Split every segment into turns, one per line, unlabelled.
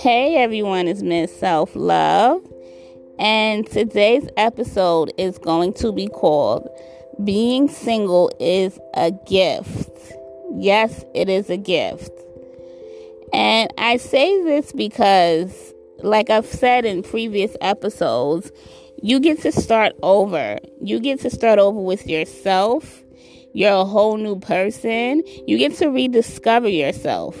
Hey everyone, it's Miss Self Love, and today's episode is going to be called Being Single is a Gift. Yes, it is a gift. And I say this because, like I've said in previous episodes, you get to start over. You get to start over with yourself you're a whole new person. You get to rediscover yourself,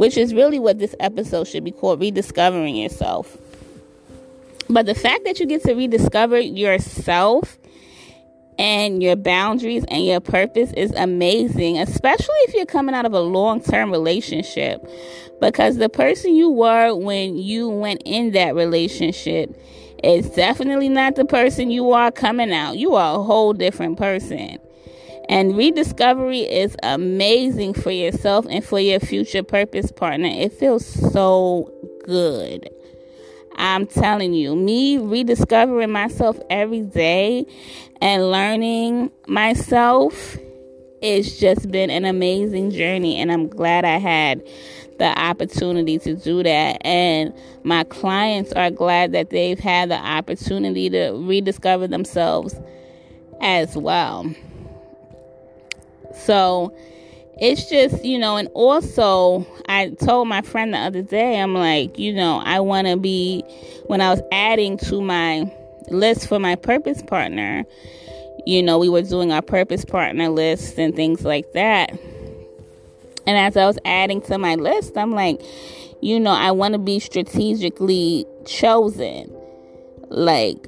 which is really what this episode should be called rediscovering yourself. But the fact that you get to rediscover yourself and your boundaries and your purpose is amazing, especially if you're coming out of a long term relationship. Because the person you were when you went in that relationship is definitely not the person you are coming out. You are a whole different person. And rediscovery is amazing for yourself and for your future purpose partner. It feels so good. I'm telling you, me rediscovering myself every day and learning myself, it's just been an amazing journey. And I'm glad I had the opportunity to do that. And my clients are glad that they've had the opportunity to rediscover themselves as well. So it's just, you know, and also I told my friend the other day, I'm like, you know, I want to be, when I was adding to my list for my purpose partner, you know, we were doing our purpose partner list and things like that. And as I was adding to my list, I'm like, you know, I want to be strategically chosen. Like,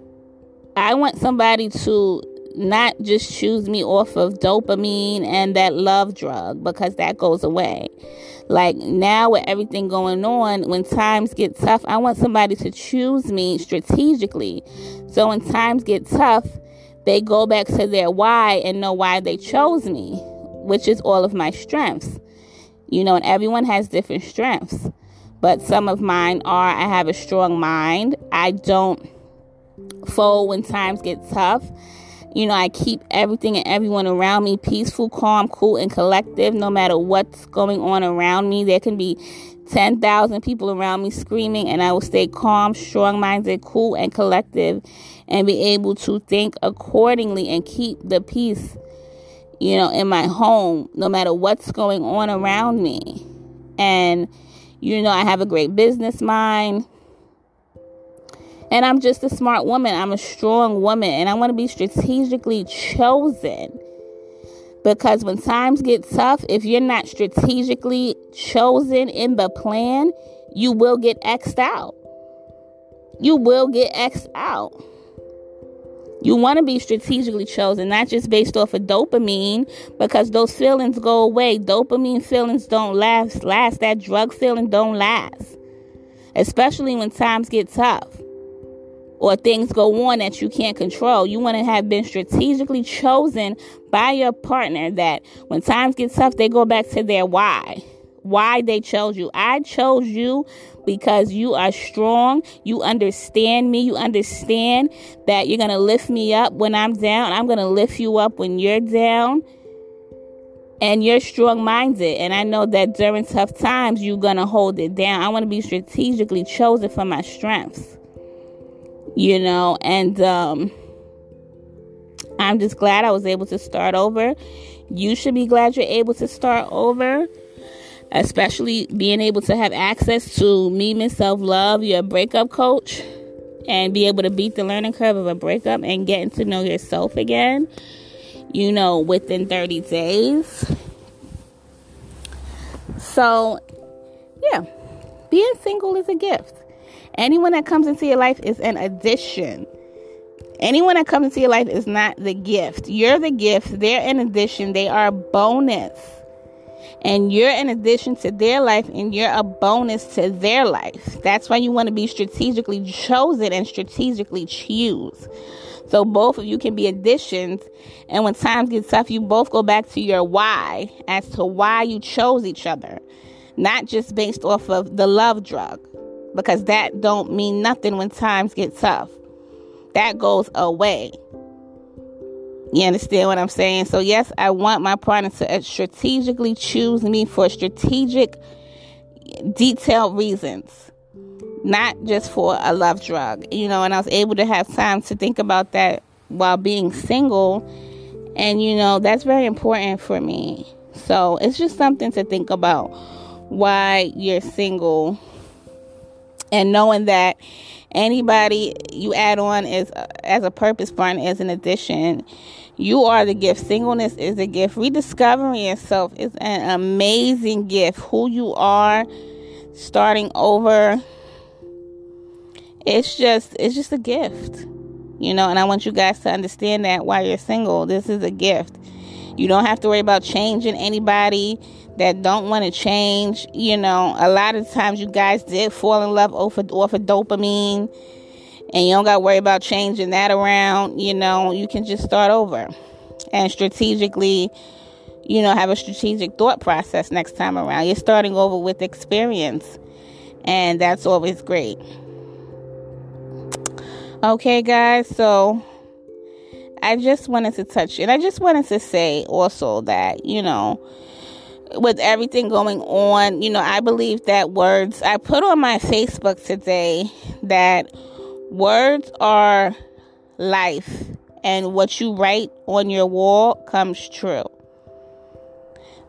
I want somebody to not just choose me off of dopamine and that love drug because that goes away. Like now, with everything going on, when times get tough, I want somebody to choose me strategically. So when times get tough, they go back to their why and know why they chose me, which is all of my strengths. You know, and everyone has different strengths. But some of mine are I have a strong mind. I don't fold when times get tough. You know, I keep everything and everyone around me peaceful, calm, cool, and collective no matter what's going on around me. There can be 10,000 people around me screaming, and I will stay calm, strong minded, cool, and collective and be able to think accordingly and keep the peace, you know, in my home no matter what's going on around me. And, you know, I have a great business mind. And I'm just a smart woman. I'm a strong woman. And I want to be strategically chosen. Because when times get tough, if you're not strategically chosen in the plan, you will get X'd out. You will get X'd out. You want to be strategically chosen, not just based off of dopamine, because those feelings go away. Dopamine feelings don't last. Last that drug feeling don't last, especially when times get tough or things go on that you can't control. You want to have been strategically chosen by your partner that when times get tough, they go back to their why. Why they chose you. I chose you because you are strong. You understand me. You understand that you're going to lift me up when I'm down. I'm going to lift you up when you're down. And you're strong minded. And I know that during tough times, you're going to hold it down. I want to be strategically chosen for my strengths you know, and um, I'm just glad I was able to start over. You should be glad you're able to start over, especially being able to have access to me, Miss Self Love, your breakup coach, and be able to beat the learning curve of a breakup and getting to know yourself again, you know, within 30 days. So, yeah, being single is a gift. Anyone that comes into your life is an addition. Anyone that comes into your life is not the gift. You're the gift. They're an addition. They are a bonus. And you're an addition to their life and you're a bonus to their life. That's why you want to be strategically chosen and strategically choose. So both of you can be additions. And when times get tough, you both go back to your why as to why you chose each other. Not just based off of the love drug because that don't mean nothing when times get tough. That goes away. You understand what I'm saying? So yes, I want my partner to uh, strategically choose me for strategic detailed reasons. not just for a love drug, you know, and I was able to have time to think about that while being single. And, you know, that's very important for me. So it's just something to think about why you're single and knowing that anybody you add on is as a purpose partner as an addition you are the gift. Singleness is a gift. Rediscovering yourself is an amazing gift. Who you are starting over it's just it's just a gift you know and i want you guys to understand that while you're single this is a gift. You don't have to worry about changing anybody that don't want to change. You know, a lot of times you guys did fall in love off of, off of dopamine and you don't got to worry about changing that around. You know, you can just start over and strategically, you know, have a strategic thought process next time around. You're starting over with experience, and that's always great. Okay, guys, so I just wanted to touch and I just wanted to say also that, you know, with everything going on, you know, I believe that words, I put on my Facebook today that words are life and what you write on your wall comes true.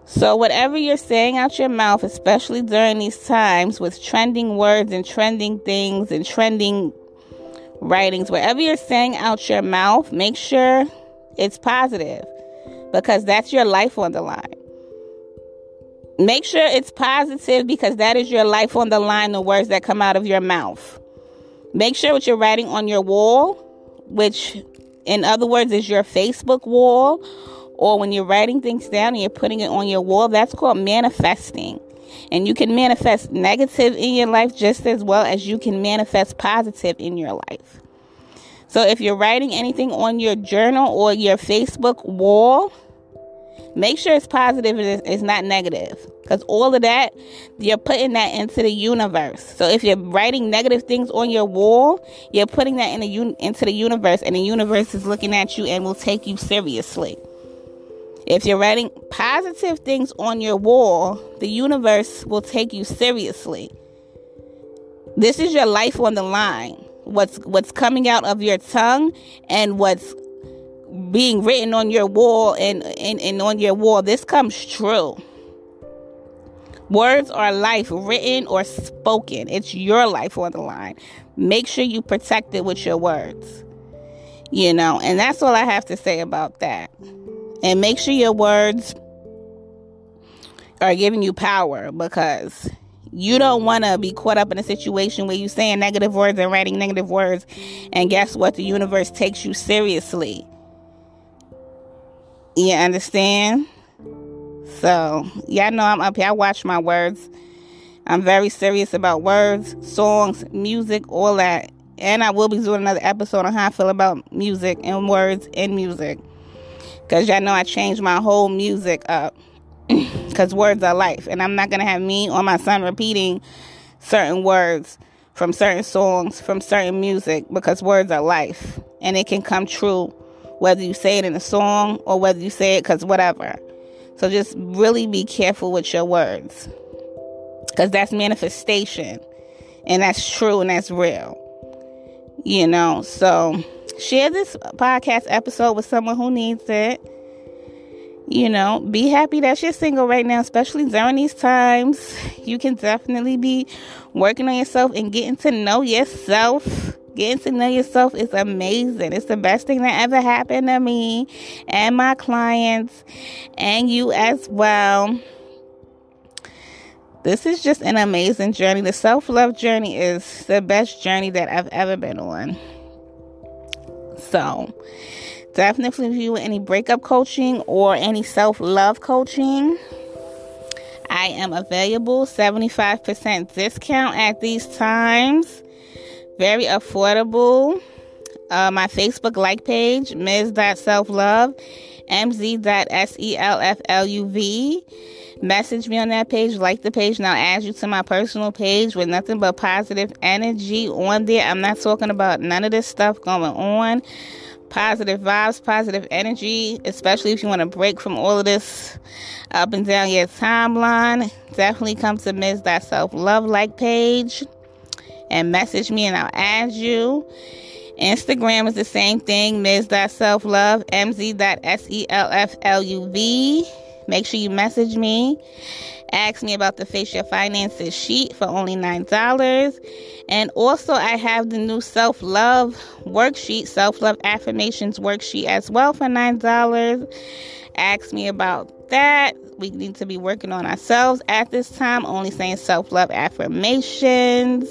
So, whatever you're saying out your mouth, especially during these times with trending words and trending things and trending writings, whatever you're saying out your mouth, make sure it's positive because that's your life on the line. Make sure it's positive because that is your life on the line, the words that come out of your mouth. Make sure what you're writing on your wall, which in other words is your Facebook wall, or when you're writing things down and you're putting it on your wall, that's called manifesting. And you can manifest negative in your life just as well as you can manifest positive in your life. So if you're writing anything on your journal or your Facebook wall, Make sure it's positive and it's not negative. Because all of that, you're putting that into the universe. So if you're writing negative things on your wall, you're putting that in the un- into the universe, and the universe is looking at you and will take you seriously. If you're writing positive things on your wall, the universe will take you seriously. This is your life on the line. What's what's coming out of your tongue and what's being written on your wall and, and, and on your wall, this comes true. Words are life, written or spoken. It's your life on the line. Make sure you protect it with your words. You know, and that's all I have to say about that. And make sure your words are giving you power because you don't want to be caught up in a situation where you're saying negative words and writing negative words. And guess what? The universe takes you seriously. You understand? So, y'all know I'm up here. I watch my words. I'm very serious about words, songs, music, all that. And I will be doing another episode on how I feel about music and words and music. Because y'all know I changed my whole music up. Because words are life. And I'm not going to have me or my son repeating certain words from certain songs, from certain music, because words are life. And it can come true whether you say it in a song or whether you say it because whatever. So just really be careful with your words because that's manifestation and that's true and that's real. You know, so share this podcast episode with someone who needs it. You know, be happy that you're single right now, especially during these times. You can definitely be working on yourself and getting to know yourself Getting to know yourself is amazing. It's the best thing that ever happened to me and my clients and you as well. This is just an amazing journey. The self love journey is the best journey that I've ever been on. So, definitely if you any breakup coaching or any self love coaching, I am available 75% discount at these times very affordable. Uh, my Facebook like page, Ms.Selflove, MZ.SELFLUV. Message me on that page, like the page, and I'll add you to my personal page with nothing but positive energy on there. I'm not talking about none of this stuff going on. Positive vibes, positive energy, especially if you want to break from all of this up and down your timeline. Definitely come to Ms. Self Love like page and message me and I'll add you. Instagram is the same thing, ms.selflove, mz.selfluv. Make sure you message me. Ask me about the Face Your Finances sheet for only $9. And also, I have the new self love worksheet, self love affirmations worksheet as well for $9. Ask me about that. We need to be working on ourselves at this time, only saying self love affirmations.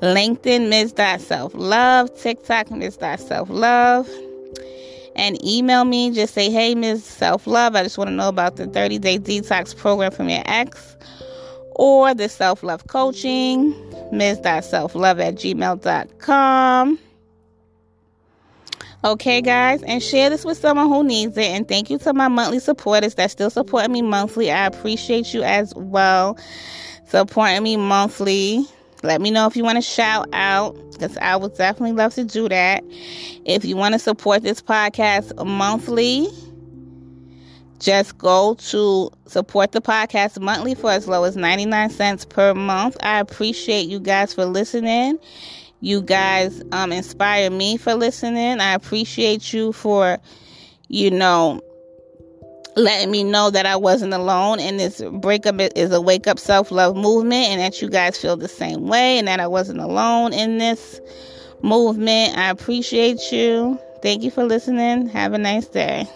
LinkedIn, Ms. Self Love. TikTok, Ms. Self Love. And email me. Just say, hey, Ms. Self Love. I just want to know about the 30 day detox program from your ex or the self love coaching. Ms. Self Love at gmail.com. Okay, guys, and share this with someone who needs it. And thank you to my monthly supporters that still support me monthly. I appreciate you as well supporting me monthly. Let me know if you want to shout out because I would definitely love to do that. If you want to support this podcast monthly, just go to support the podcast monthly for as low as 99 cents per month. I appreciate you guys for listening. You guys um, inspire me for listening. I appreciate you for, you know, letting me know that I wasn't alone and this breakup is a wake up self love movement and that you guys feel the same way and that I wasn't alone in this movement. I appreciate you. Thank you for listening. Have a nice day.